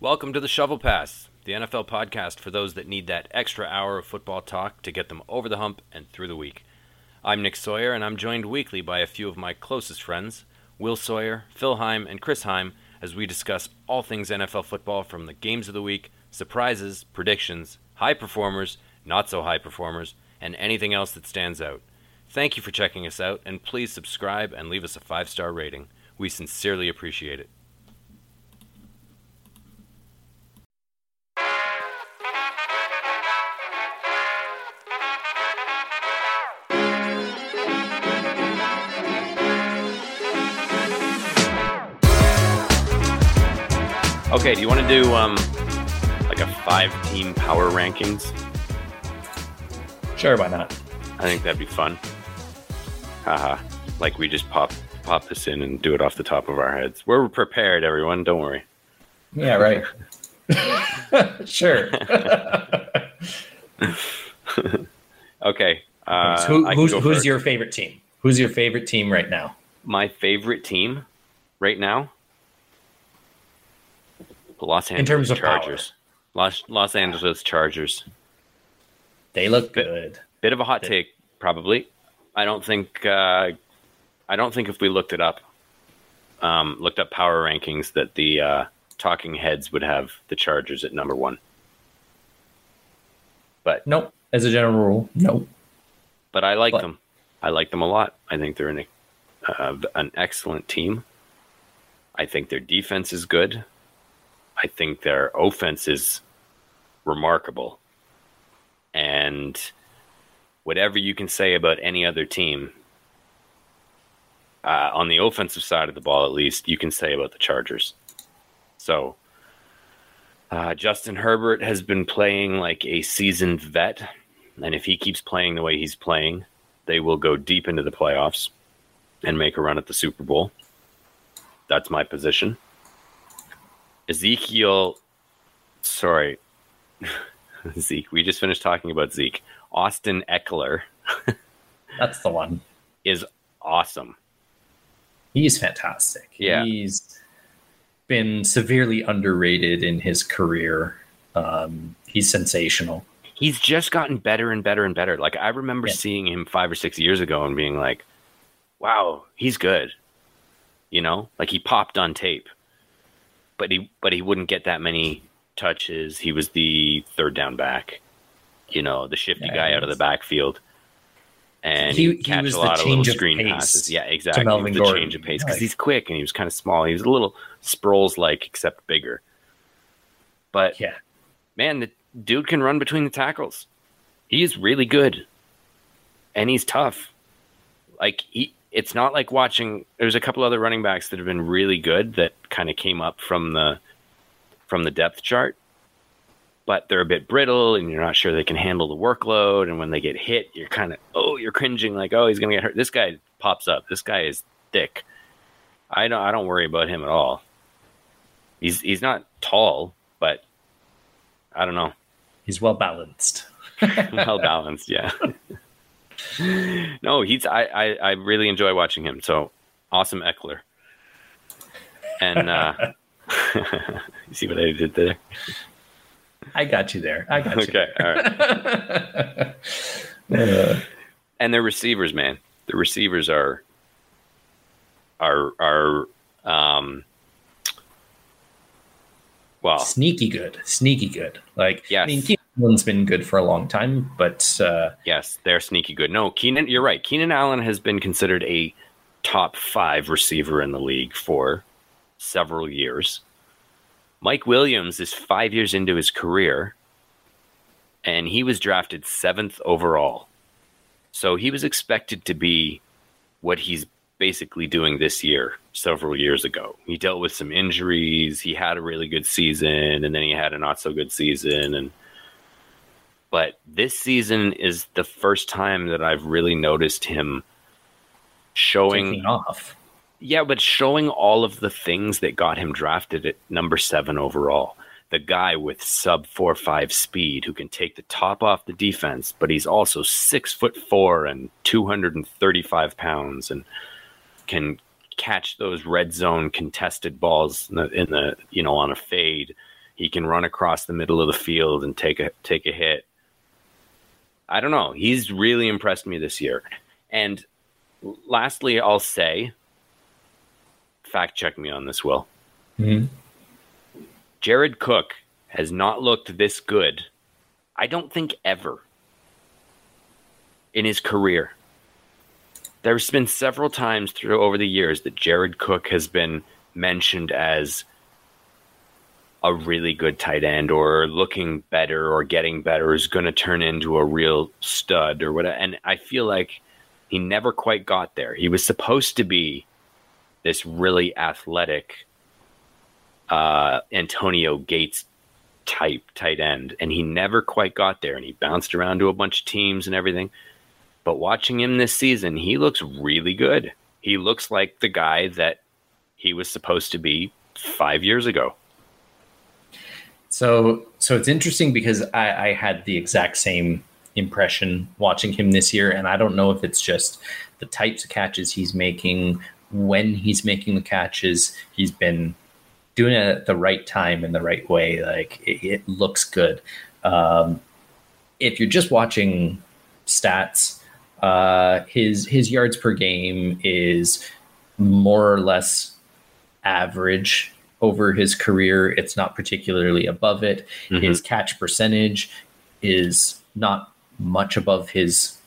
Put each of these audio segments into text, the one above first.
Welcome to the Shovel Pass, the NFL podcast for those that need that extra hour of football talk to get them over the hump and through the week. I'm Nick Sawyer, and I'm joined weekly by a few of my closest friends, Will Sawyer, Phil Heim, and Chris Heim, as we discuss all things NFL football from the games of the week, surprises, predictions, high performers, not so high performers, and anything else that stands out. Thank you for checking us out, and please subscribe and leave us a five star rating. We sincerely appreciate it. Okay, do you want to do um, like a five-team power rankings? Sure, why not? I think that'd be fun. Haha, like we just pop pop this in and do it off the top of our heads. We're prepared, everyone. Don't worry. Yeah, right. sure. okay. Uh, Who, who's who's first. your favorite team? Who's your favorite team right now? my favorite team right now? Los Angeles In terms of power. Chargers. Los Los Angeles Chargers. They look good. Bit of a hot Yeah. take, probably. I don't think. Uh, I don't think if we looked it up, um, looked up power rankings, that the uh, talking heads would have the Chargers at number one. But Nope. As a general rule, nope. but I like But- them. I like them a lot. I think they're an uh, an excellent team. I think their defense is good. I think their offense is remarkable. And whatever you can say about any other team, uh, on the offensive side of the ball, at least, you can say about the Chargers. So, uh, Justin Herbert has been playing like a seasoned vet. And if he keeps playing the way he's playing, they will go deep into the playoffs and make a run at the Super Bowl. That's my position. Ezekiel, sorry, Zeke. We just finished talking about Zeke. Austin Ekeler That's the one. is awesome. He's fantastic. Yeah. He's been severely underrated in his career. Um, he's sensational. He's just gotten better and better and better. Like I remember Yeah. seeing him five or six years ago and being like, "Wow, he's good." You know, like he popped on tape, but he but he wouldn't get that many touches. He was the third down back. You know, the shifty Yeah, guy out of the backfield. And He- he, catch was a the lot of little change of screen pace passes. Yeah, exactly. The Gordon, change of pace because like- he's quick and he was kind of small. He was a little Sproles like, except bigger. But Yeah. man, the dude can run between the tackles. He is really good. And he's tough. Like he it's not like watching there's a couple other running backs that have been really good that kind of came up from the from the depth chart. But they're a bit brittle and you're not sure they can handle the workload and when they get hit you're kind of oh you're cringing like oh he's going to get hurt. This guy pops up. This guy is thick. I don't I don't worry about him at all. He's he's not tall, but I don't know He's well balanced. well balanced yeah no he's I, I i really enjoy watching him so awesome Ekeler and uh you see what i did there I got you there. I got you. okay all right Uh, and their receivers man the receivers are are are um well sneaky good. Sneaky good. Like, Yes. I mean, Allen's been good for a long time, but uh, Yes, they're sneaky good. No, Keenan, you're right. Keenan Allen has been considered a top five receiver in the league for several years. Mike Williams is five years into his career, and he was drafted seventh overall. So he was expected to be what he's basically doing this year several years ago. He dealt with some injuries, he had a really good season, and then he had a not so good season and but this season is the first time that I've really noticed him showing taking off. yeah, but showing all of the things that got him drafted at number seven overall. The guy with sub four five speed who can take the top off the defense, but he's also six foot four and two hundred and thirty five pounds and can catch those red zone contested balls in the, in the you know on a fade. He can run across the middle of the field and take a take a hit. I don't know. He's really impressed me this year. And lastly, I'll say, fact check me on this, Will. Mm-hmm. Jared Cook has not looked this good, I don't think ever in his career. There's been several times through over the years that Jared Cook has been mentioned as a really good tight end or looking better or getting better is going to turn into a real stud or whatever. And I feel like he never quite got there. He was supposed to be this really athletic uh, Antonio Gates type tight end, and he never quite got there. And he bounced around to a bunch of teams and everything. But watching him this season, he looks really good. He looks like the guy that he was supposed to be five years ago. So, so it's interesting because I, I had the exact same impression watching him this year, and I don't know if it's just the types of catches he's making, when he's making the catches, he's been doing it at the right time in the right way. Like it, it looks good. Um, if you're just watching stats, uh, his his yards per game is more or less average over his career. It's not particularly above it. Mm-hmm. His catch percentage is not much above his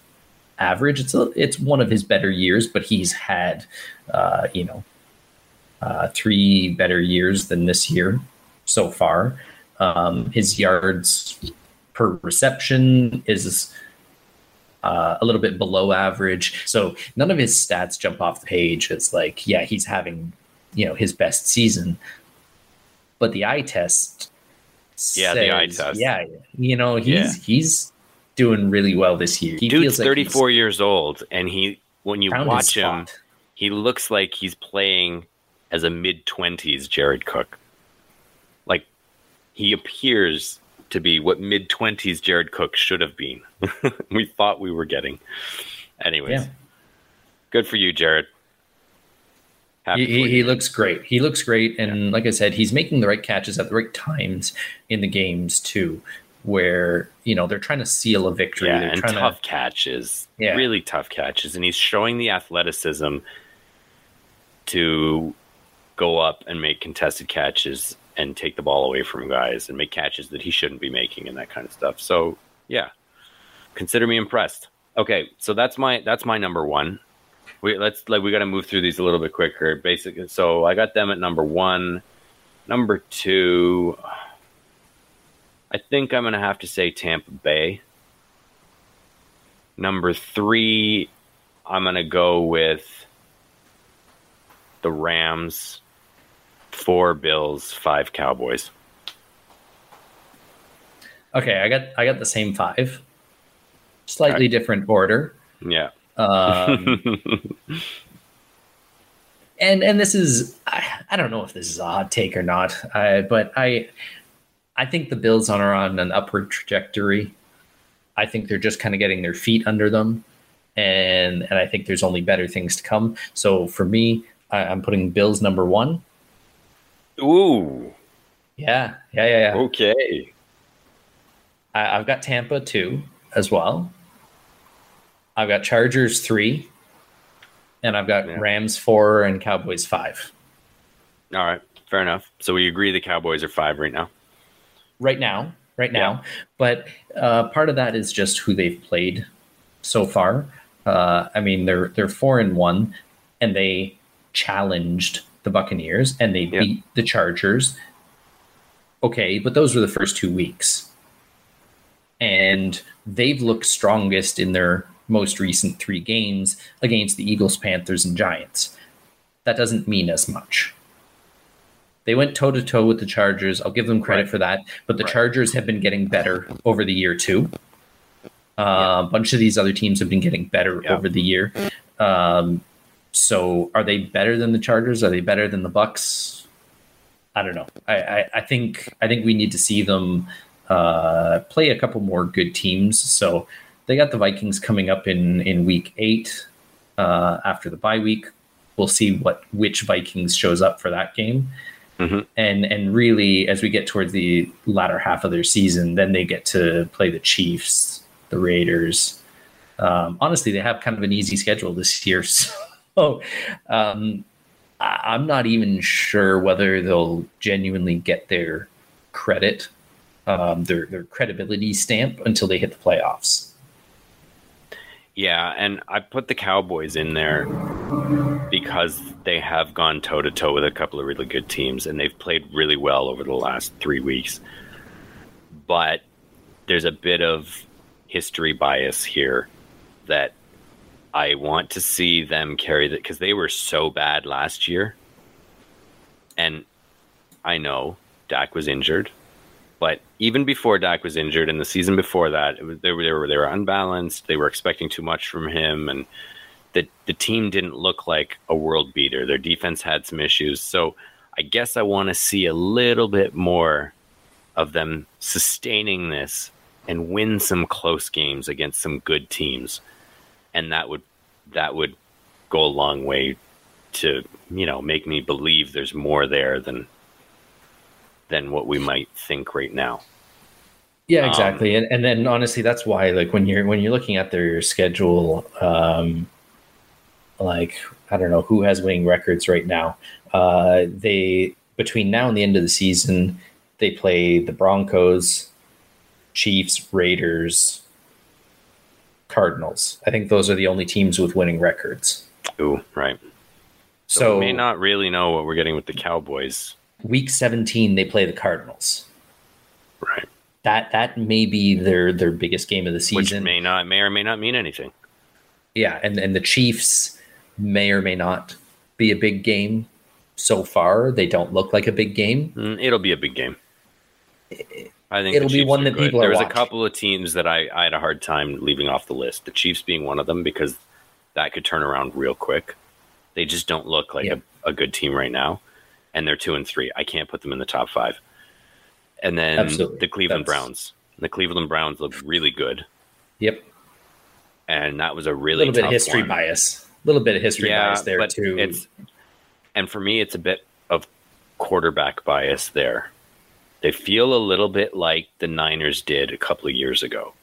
average. It's a, it's one of his better years, but he's had uh, you know uh, three better years than this year so far. Um, his yards per reception is uh, a little bit below average. So none of his stats jump off the page. It's like, yeah, he's having, you know, his best season. But the eye test, yeah, says, the eye test, yeah, you know, he's yeah. he's doing really well this year. He Dude's like 34 years old, and he when you watch him, he looks like he's playing as a mid 20s Jared Cook. Like he appears to be what mid 20s Jared Cook should have been. we thought we were getting. Anyways, yeah. good for you, Jared. He, he, he, looks great. He looks great. And yeah. like I said, he's making the right catches at the right times in the games, too, where, you know, they're trying to seal a victory. Yeah, they're and tough to, catches. Yeah. Really tough catches. And he's showing the athleticism to go up and make contested catches and take the ball away from guys and make catches that he shouldn't be making and that kind of stuff. So yeah, consider me impressed. Okay, so that's my that's my number one. We let's like we got to move through these a little bit quicker. Basically, so I got them at number one. Number two, I think I'm gonna have to say Tampa Bay. Number three, I'm gonna go with the Rams four Bills, five Cowboys. Okay, I got I got the same five, slightly right. different order. Yeah. Um, and and this is I, I, don't know if this is a hot take or not, uh, but I I think the Bills are on an upward trajectory. I think they're just kind of getting their feet under them, and and I think there's only better things to come. So for me, I, I'm putting Bills number one. Ooh. Yeah, yeah, yeah, yeah. Okay. I, have got Tampa two as well. I've got Chargers three, and I've got yeah. Rams four and Cowboys five. All right, fair enough. So we agree the Cowboys are five right now. Right now, right now. Yeah. But uh, part of that is just who they've played so far. Uh, I mean, they're they're four and one, and they challenged the Buccaneers and they yeah. beat the Chargers. Okay, but those were the first two weeks. And they've looked strongest in their most recent three games against the Eagles, Panthers, and Giants. That doesn't mean as much. They went toe to toe with the Chargers. I'll give them credit right. for that. But the right. Chargers have been getting better over the year, too. Uh, yeah. A bunch of these other teams have been getting better yeah. over the year. Um, so are they better than the Chargers? Are they better than the Bucks? I don't know. I, I, I think I think we need to see them uh, play a couple more good teams. So they got the Vikings coming up in in week eight uh, after the bye week. We'll see what which Vikings shows up for that game. Mhm. And and really, as we get towards the latter half of their season, then they get to play the Chiefs, the Raiders. Um, honestly, they have kind of an easy schedule this year, so um, I- I'm not even sure whether they'll genuinely get their credit, um, their their credibility stamp until they hit the playoffs. Yeah, and I put the Cowboys in there because they have gone toe to toe with a couple of really good teams and they've played really well over the last three weeks. But there's a bit of history bias here that I want to see them carry that because they were so bad last year. And I know Dak was injured, but even before Dak was injured, and the season before that, was, they were they were they were unbalanced. They were expecting too much from him, and the the team didn't look like a world beater. Their defense had some issues, so I guess I want to see a little bit more of them sustaining this and win some close games against some good teams, and that would that would go a long way to you know make me believe there's more there than than what we might think right now. Yeah, exactly. and and then honestly, that's why like when you're when you're looking at their schedule, um, like I don't know who has winning records right now. Uh, they between now and the end of the season, they play the Broncos, Chiefs, Raiders, Cardinals. I think those are the only teams with winning records. Ooh, right. So, So, we may not really know what we're getting with the Cowboys. Week 17 they play the Cardinals. Right. That that may be their their biggest game of the Which season. may not may or may not mean anything. Yeah, and and the Chiefs may or may not be a big game. So far, they don't look like a big game. Mm, It'll be a big game. I think It'll be one that good. people are There was a couple of teams that I, I had a hard time leaving off the list. The Chiefs being one of them because that could turn around real quick. They just don't look like a, a good team right now, and they're two and three. I can't put them in the top five. And then Absolutely. the Cleveland That's- Browns. The Cleveland Browns look really good, Yep, and that was a really a little bit of history one. bias. A little bit of history bias there but too. It's and for me, it's a bit of quarterback bias there. They feel a little bit like the Niners did a couple of years ago.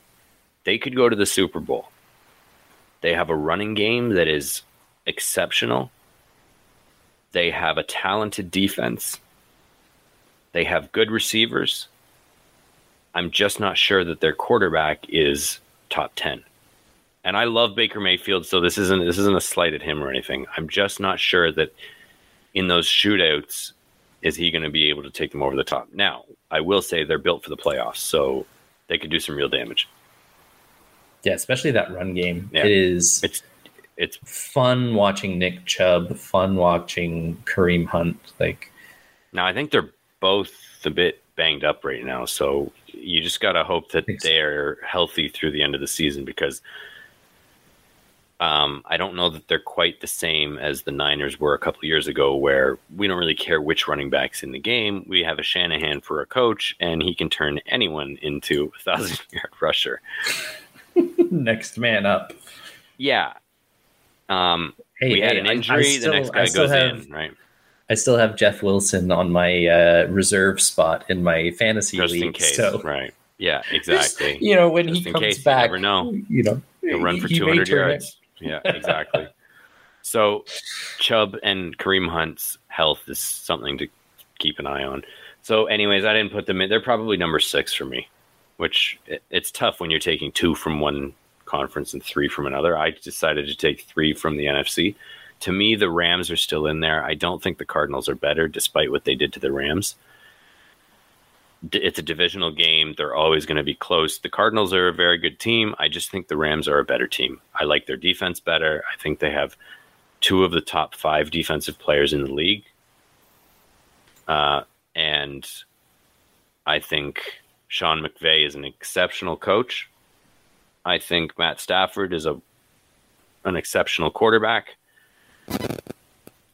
They could go to the Super Bowl. They have a running game that is exceptional. They have a talented defense. They have good receivers. I'm just not sure that their quarterback is top 10 and I love Baker Mayfield, so this isn't this isn't a slight at him or anything. I'm just not sure that in those shootouts is he going to be able to take them over the top. Now, I will say they're built for the playoffs, so they could do some real damage. yeah, especially that run game. Yeah. It is It's it's fun watching Nick Chubb, fun watching Kareem Hunt. Like, now I think they're both a bit banged up right now, so you just got to hope that they're healthy through the end of the season because um, I don't know that they're quite the same as the Niners were a couple of years ago, where we don't really care which running backs in the game. We have a Shanahan for a coach, and he can turn anyone into a thousand yard rusher. next man up. Yeah. Um, Hey, we had hey, an injury. still- the next guy goes have- in, right? I still have Jeff Wilson on my uh, reserve spot in my fantasy Just league. in case, so right? Yeah, exactly. you know when Just he comes case, you back, never know. You know, He'll run for he 200 yards. Yeah, exactly. so, Chubb and Kareem Hunt's health is something to keep an eye on. So, anyways, I didn't put them in. They're probably number six for me, which it, it's tough when you're taking two from one conference and three from another. I decided to take three from the NFC. To me, the Rams are still in there. I don't think the Cardinals are better, despite what they did to the Rams. It's a divisional game. They're always going to be close. The Cardinals are a very good team. I just think the Rams are a better team. I like their defense better. I think they have two of the top five defensive players in the league. Uh, and I think Sean McVay is an exceptional coach. I think Matt Stafford is a an exceptional quarterback.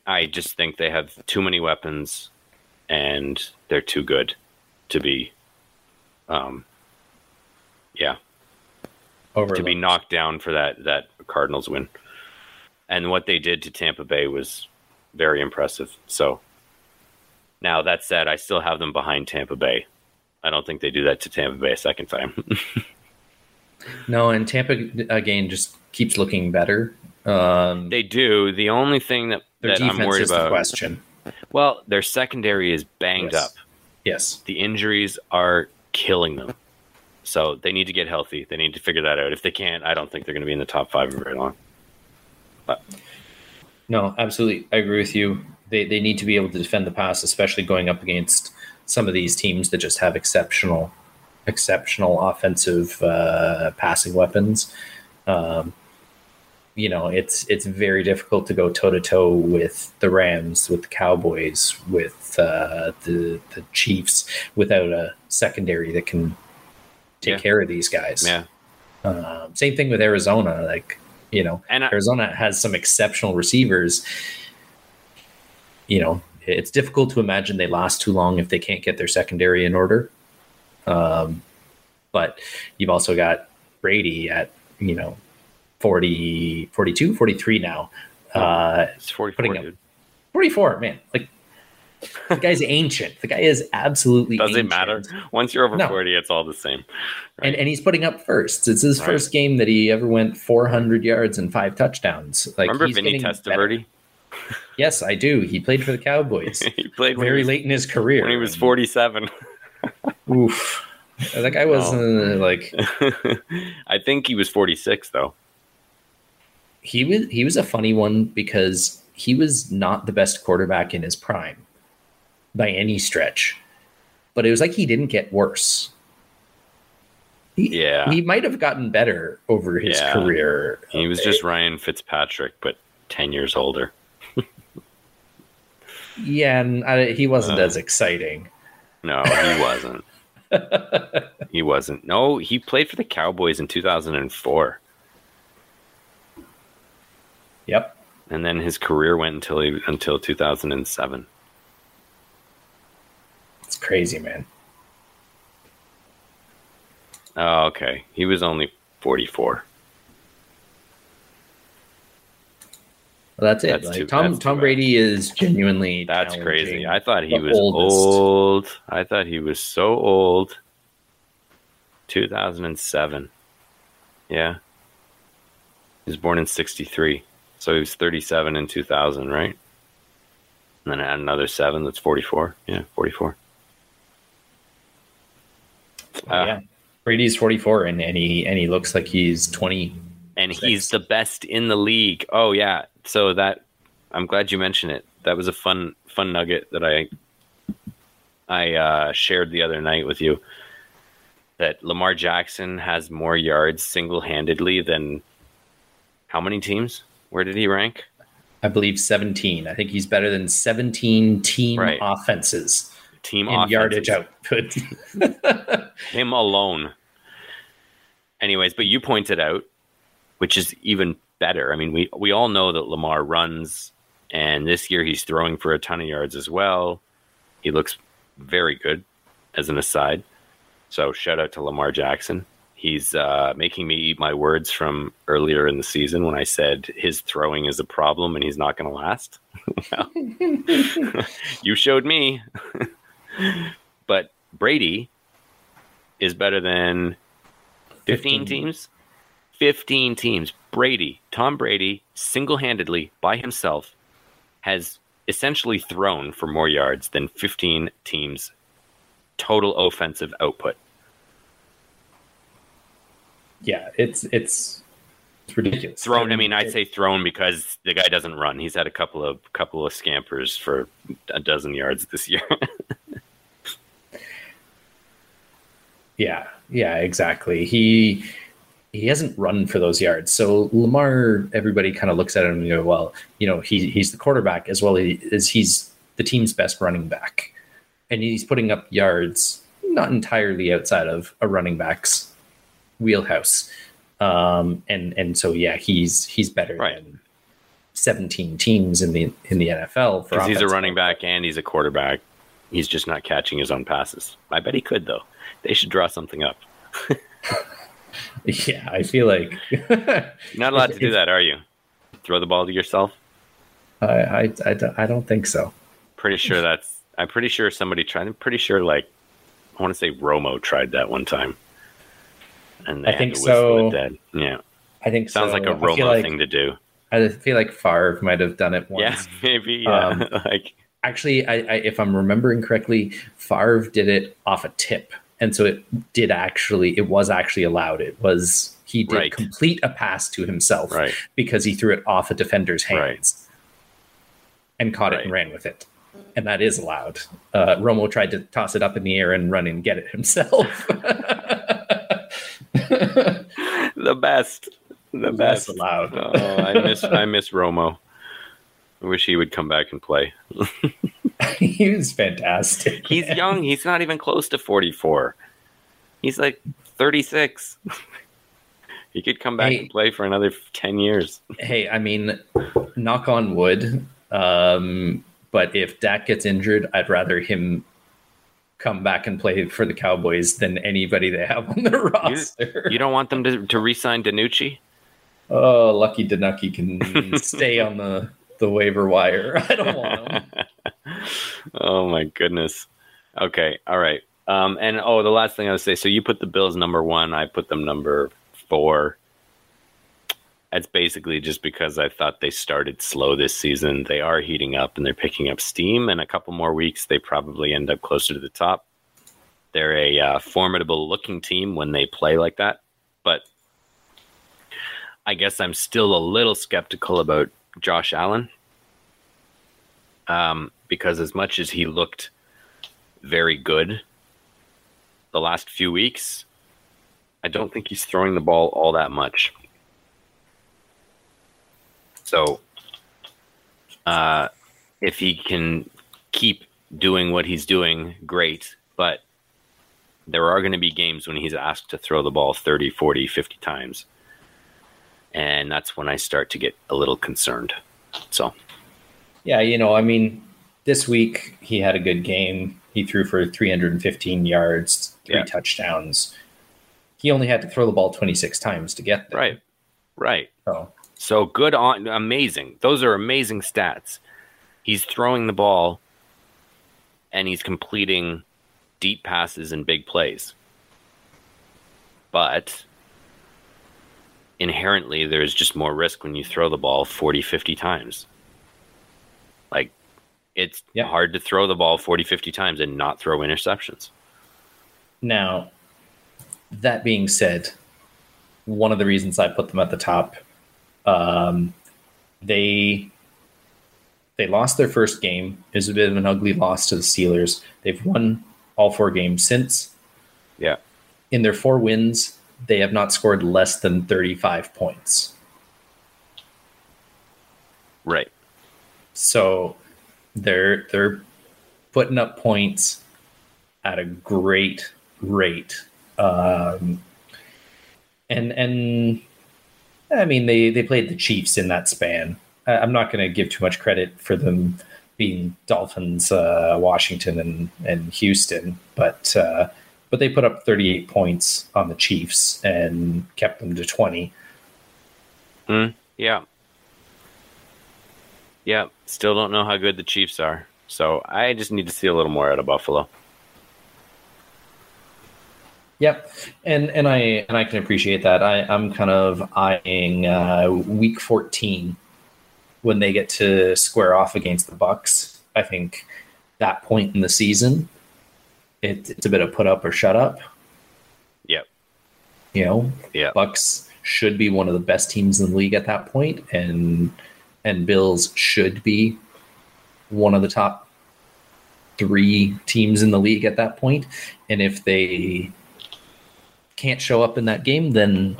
I just think they have too many weapons and they're too good to be um yeah, to be knocked down for that that Cardinals win. And what they did to Tampa Bay was very impressive. So Now that said, I still have them behind Tampa Bay. I don't think they do that to Tampa Bay a second time. no, and Tampa again just keeps looking better. Um, they do. The only thing that, that I'm worried is the about, question. well, their secondary is banged Yes. up. Yes. The injuries are killing them. So they need to get healthy. They need to figure that out. If they can't, I don't think they're going to be in the top five for very long. No, absolutely. I agree with you. They, they need to be able to defend the pass, especially going up against some of these teams that just have exceptional, exceptional offensive uh, passing weapons. Um, you know, it's it's very difficult to go toe to toe with the Rams, with the Cowboys, with uh, the the Chiefs without a secondary that can take Yeah. care of these guys. Yeah. Um, same thing with Arizona. Like, you know, And I, Arizona has some exceptional receivers. You know, it's difficult to imagine they last too long if they can't get their secondary in order. Um, but you've also got Brady at, you know, 40, 42, 43 now. Uh, it's 44, putting up- 44, man. Like, the guy's ancient. The guy is absolutely Does it ancient. matter? Once you're over No. 40, it's all the same. Right. And, and he's putting up firsts. It's his first game that he ever went 400 yards and five touchdowns. Like Remember he's Vinny. Testaverde? Yes, I do. He played for the Cowboys he played very he was, late in his career. when he was 47. Oof. That guy was uh, like I think he was 46 though. he was he was a funny one because he was not the best quarterback in his prime by any stretch. But it was like he didn't get worse. He, Yeah. He might have gotten better over his Yeah. career. He was just Ryan Fitzpatrick, but 10 years older. Yeah, and I, he wasn't Uh. as exciting. No, he wasn't. he wasn't. No, he played for the Cowboys in 2004. Yep. And then his career went until he, until 2007. It's crazy, man. Oh, okay. He was only 44. Well, that's it. That's like too- Tom that's Tom. Brady is genuinely That's crazy. I thought he was oldest. old. I thought he was so old. 2007. Yeah. He was born in 63. So he was 37 in 2000, right? And then add another seven, that's 44. Yeah, 44. Oh, yeah. Ah. Brady's 44 and, and he and he looks like he's 20. and he's the best in the league. Oh yeah, so that I'm glad you mentioned it. That was a fun fun nugget that I I uh, shared the other night with you. That Lamar Jackson has more yards single handedly than how many teams? Where did he rank? I believe 17. I think he's better than 17 team Right. offenses Team offenses. yardage output. him alone. Anyways, but you pointed out, which is even better. I mean, we we all know that Lamar runs, and this year he's throwing for a ton of yards as well. He looks very good, as an aside. So shout out to Lamar Jackson. He's uh, making me eat my words from earlier in the season when I said his throwing is a problem and he's not going to last. You showed me. but Brady is better than 15, 15. teams. 15 teams. Brady, Tom Brady, single handedly by himself, has essentially thrown for more yards than 15 teams' total offensive output. yeah, it's it's it's ridiculous. Thrown, I mean, I'd say thrown because the guy doesn't run. He's had a couple of couple of scampers for a dozen yards this year. Yeah, yeah, exactly. He he hasn't run for those yards. So Lamar, everybody kind of looks at him and go, well, you know, he he's the quarterback as well as he's the team's best running back, and he's putting up yards not entirely outside of a running back's wheelhouse. Um, and and so yeah, he's he's better Right. than seventeen teams in the in the NFL for Because he's a running back and he's a quarterback. He's just not catching his own passes. I bet he could though. They should draw something up. Yeah, I feel like not allowed to do that, are you? Throw the ball to yourself. I, I, I, don't- I don't think so. Pretty sure that's I'm pretty sure somebody tried. I'm pretty sure like I want to say Romo tried that one time. And I think so. dead. Yeah, I think sounds so. like a Romo like- thing to do. I feel like Favre might have done it once. Yeah, maybe. Yeah, Um, like Actually, I, I, if I'm remembering correctly, Favre did it off a tip, and so it did actually. It was actually allowed. It was he did Right. complete a pass to himself right. because he threw it off a defender's hands Right. and caught it and ran with it, and that is allowed. Uh, Romo tried to toss it up in the air and run and get it himself. The best. The best. allowed. Oh, I miss I miss Romo. I wish he would come back and play. he was fantastic. He's young. He's not even close to 44. He's like 36. he could come back Hey. and play for another 10 years. Hey, I mean, knock on wood. Um, but if Dak gets injured, I'd rather him come back and play for the Cowboys than anybody they have on the roster. You don't want them to, to re-sign DiNucci? oh, Lucky DiNucci can stay on the, the waiver wire. I don't want him. oh my goodness. Okay, all right. Um, and oh, the last thing I would say. So you put the Bills number one. I put them number four. That's basically just because I thought they started slow this season. They are heating up and they're picking up steam. In a couple more weeks, they probably end up closer to the top. They're a uh, formidable looking team when they play like that, but I guess I'm still a little skeptical about Josh Allen um, because as much as he looked very good the last few weeks, I don't think he's throwing the ball all that much. So, uh, if he can keep doing what he's doing, great. But there are going to be games when he's asked to throw the ball 30, 40, 50 times. And that's when I start to get a little concerned. So, Yeah, you know, I mean, this week he had a good game. He threw for 315 yards, three Yeah. touchdowns. He only had to throw the ball 26 times to get there. right, right. So, So good on amazing. Those are amazing stats. He's throwing the ball and he's completing deep passes and big plays. But inherently there's just more risk when you throw the ball 40 50 times. Like it's Yeah. hard to throw the ball 40 50 times and not throw interceptions. Now, that being said, one of the reasons I put them at the top, um, they they lost their first game. It was a bit of an ugly loss to the Steelers. They've won all four games since. Yeah. In their four wins, they have not scored less than 35 points. Right. So they're they're putting up points at a great rate. Um, and and I mean they they played the Chiefs in that span. I, I'm not going to give too much credit for them being Dolphins, uh, Washington, and and Houston, but uh, but they put up 38 points on the Chiefs and kept them to 20. Mm, yeah. Yeah. Still don't know how good the Chiefs are. So I just need to see a little more out of Buffalo. Yep, and and I and I can appreciate that. I I'm kind of eyeing uh, week 14 when they get to square off against the Bucks. I think that point in the season, it, it's a bit of put up or shut up. Yep. You know, Yeah. Bucks should be one of the best teams in the league at that point, and and Bills should be one of the top three teams in the league at that point. And if they can't show up in that game, then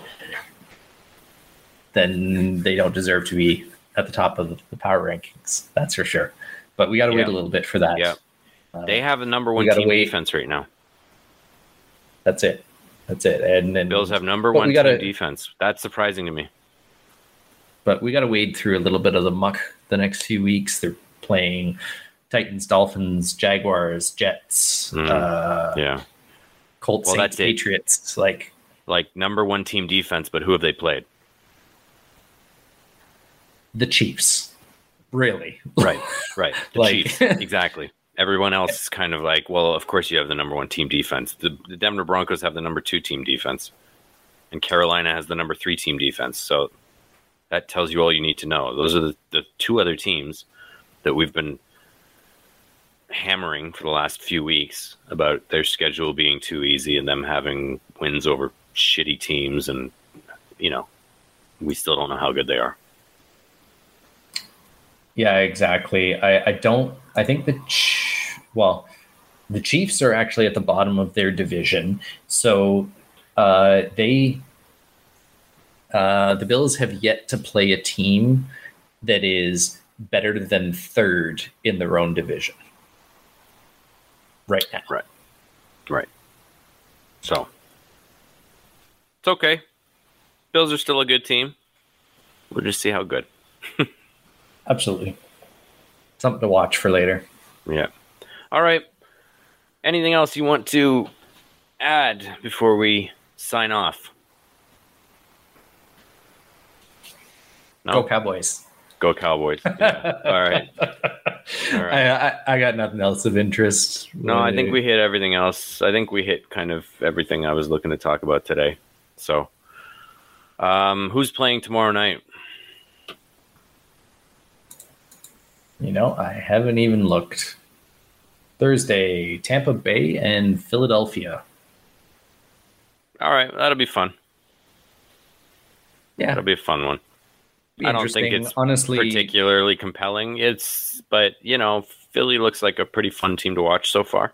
then they don't deserve to be at the top of the power rankings. That's for sure. But we got to wait a little bit for that. Yeah. They have a number one team wait. defense right now. that's it. That's it. And then Bills have number one team gotta- defense. That's surprising to me. but we got to wade through a little bit of the muck the next few weeks. They're playing Titans, Dolphins, Jaguars, Jets, Mm. uh, Yeah. Colts, Well, Saints, that's it. Patriots. Like Like number one team defense, but who have they played? the Chiefs. Really? Right. Right. The Like- Chiefs. Exactly. Everyone else is kind of like, well, of course you have the number one team defense. The, the Denver Broncos have the number two team defense, and Carolina has the number three team defense. So that tells you all you need to know. Those are the, the two other teams that we've been hammering for the last few weeks about their schedule being too easy and them having wins over shitty teams, and you know, we still don't know how good they are. Yeah, exactly. I, I don't. I think the Ch- well, the Chiefs are actually at the bottom of their division, so uh, they uh, the Bills have yet to play a team that is better than third in their own division right now. Right. Right. So it's okay. Bills are still a good team. We'll just see how good. Absolutely. Something to watch for later. Yeah. All right. Anything else you want to add before we sign off? No. Go Cowboys. Go Cowboys. Yeah. All right. All right. I, I, I, got nothing else of interest. No, I think we hit everything else. I think we hit kind of everything I was looking to talk about today. So, um, who's playing tomorrow night? You know, I haven't even looked. Thursday, Tampa Bay and Philadelphia. All right, that'll be fun. Yeah, that'll be a fun one. I don't think it's honestly particularly compelling. It's, but you know, Philly looks like a pretty fun team to watch so far.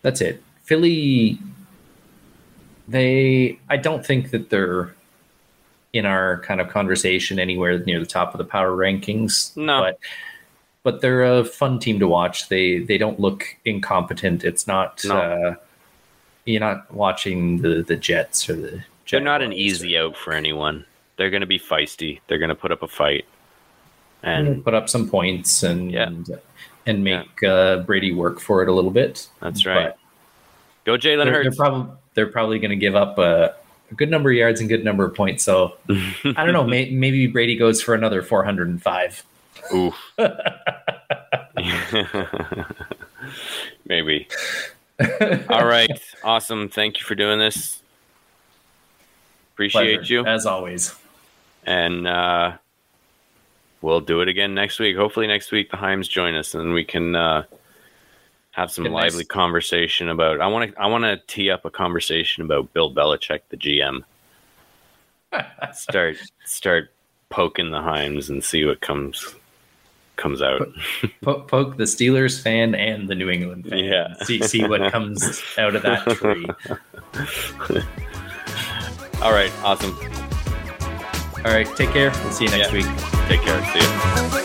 That's it. Philly, they. I don't think that they're in our kind of conversation anywhere near the top of the power rankings. No. But but they're a fun team to watch. They they don't look incompetent. It's not no. uh, you're not watching the the Jets or the They're not an easy out for anyone. They're going to be feisty. They're going to put up a fight and put up some points and yeah. and, and make yeah. uh, Brady work for it a little bit. That's right. But Go Jalen Hurts. They're probably they're probably going to give up a, a, good number of yards and good number of points. So I don't know. May, maybe Brady goes for another 405. Ooh. maybe. All right. Awesome. Thank you for doing this. Appreciate Pleasure, you. As always. And uh, we'll do it again next week. Hopefully, next week the Heims join us and we can uh, have some Good lively conversation about. I want to. I want to tee up a conversation about Bill Belichick, the GM. start start poking the Heims and see what comes comes out. Poke, poke the Steelers fan and the New England fan. Yeah. See see what comes out of that tree. All right. Awesome. All right. Take care. We'll see you next yeah. week. Take care. See you.